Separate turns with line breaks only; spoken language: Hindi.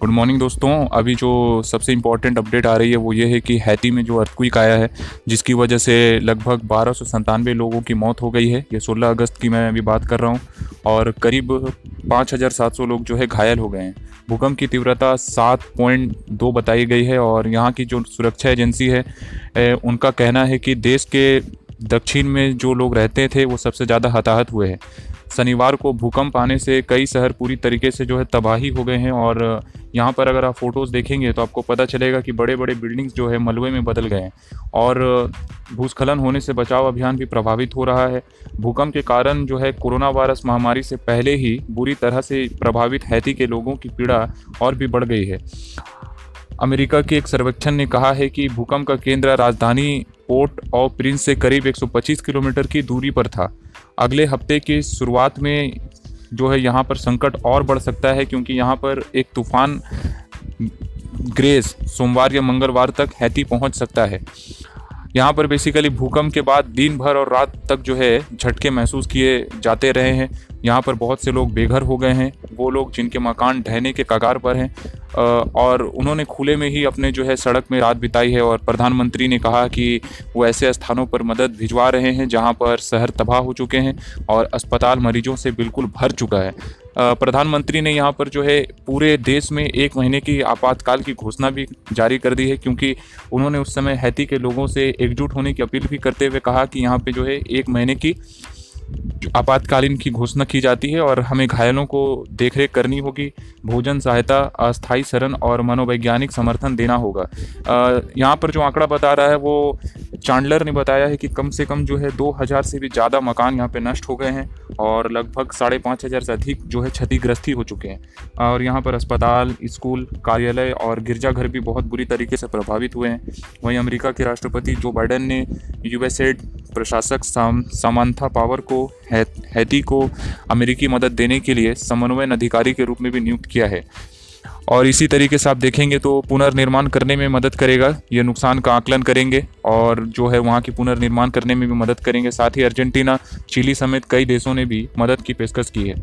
गुड मॉर्निंग दोस्तों। अभी जो सबसे इम्पोर्टेंट अपडेट आ रही है वो ये है कि हैती में जो अर्थक्विक आया है जिसकी वजह से लगभग बारह सौ संतानवे लोगों की मौत हो गई है। ये 16 अगस्त की मैं अभी बात कर रहा हूँ और करीब 5,700 लोग जो है घायल हो गए हैं। भूकंप की तीव्रता सात पॉइंट दो बताई गई है और यहाँ की जो सुरक्षा एजेंसी है ए, उनका कहना है कि देश के दक्षिण में जो लोग रहते थे वो सबसे ज़्यादा हताहत हुए हैं। शनिवार को भूकंप आने से कई शहर पूरी तरीके से जो है तबाही हो गए हैं और यहाँ पर अगर आप फ़ोटोज़ देखेंगे तो आपको पता चलेगा कि बड़े बड़े बिल्डिंग्स जो है मलबे में बदल गए हैं। और भूस्खलन होने से बचाव अभियान भी प्रभावित हो रहा है। भूकंप के कारण जो है कोरोना वायरस महामारी से पहले ही बुरी तरह से प्रभावित हैती के लोगों की पीड़ा और भी बढ़ गई है। अमेरिका के एक सर्वेक्षण ने कहा है कि भूकंप का केंद्र राजधानी पोर्ट ऑफ़ प्रिंस से करीब 125 किलोमीटर की दूरी पर था। अगले हफ़्ते की शुरुआत में जो है यहाँ पर संकट और बढ़ सकता है, क्योंकि यहाँ पर एक तूफ़ान ग्रेस सोमवार या मंगलवार तक हैती पहुँच सकता है। यहाँ पर बेसिकली भूकंप के बाद दिन भर और रात तक जो है झटके महसूस किए जाते रहे हैं। यहाँ पर बहुत से लोग बेघर हो गए हैं। वो लोग जिनके मकान ढहने के कगार पर हैं और उन्होंने खुले में ही अपने जो है सड़क में रात बिताई है और प्रधानमंत्री ने कहा कि वो ऐसे स्थानों पर मदद भिजवा रहे हैं जहाँ पर शहर तबाह हो चुके हैं और अस्पताल मरीजों से बिल्कुल भर चुका है। प्रधानमंत्री ने यहाँ पर जो है पूरे देश में एक महीने की आपातकाल की घोषणा भी जारी कर दी है क्योंकि उन्होंने उस समय हैती के लोगों से एकजुट होने की अपील भी करते हुए कहा कि यहाँ पे जो है एक महीने की आपातकालीन की घोषणा की जाती है और हमें घायलों को देखरेख करनी होगी। भोजन, सहायता, अस्थायी शरण और मनोवैज्ञानिक समर्थन देना होगा। यहाँ पर जो आंकड़ा बता रहा है, वो चांडलर ने बताया है कि कम से कम जो है 2000 से भी ज़्यादा मकान यहाँ पे नष्ट हो गए हैं और लगभग साढ़े पाँच हज़ार से अधिक जो है क्षतिग्रस्ती हो चुके हैं। और यहाँ पर अस्पताल, स्कूल, कार्यालय और गिरजाघर भी बहुत बुरी तरीके से प्रभावित हुए हैं। वहीं अमेरिका के राष्ट्रपति जो बाइडन ने यूएसएड प्रशासक साम, सामांथा पावर को हैती को अमेरिकी मदद देने के लिए समन्वयन अधिकारी के रूप में भी नियुक्त किया है। और इसी तरीके से आप देखेंगे तो पुनर्निर्माण करने में मदद करेगा, ये नुकसान का आकलन करेंगे और जो है वहाँ की पुनर्निर्माण करने में भी मदद करेंगे। साथ ही अर्जेंटीना, चिली समेत कई देशों ने भी मदद की पेशकश की है।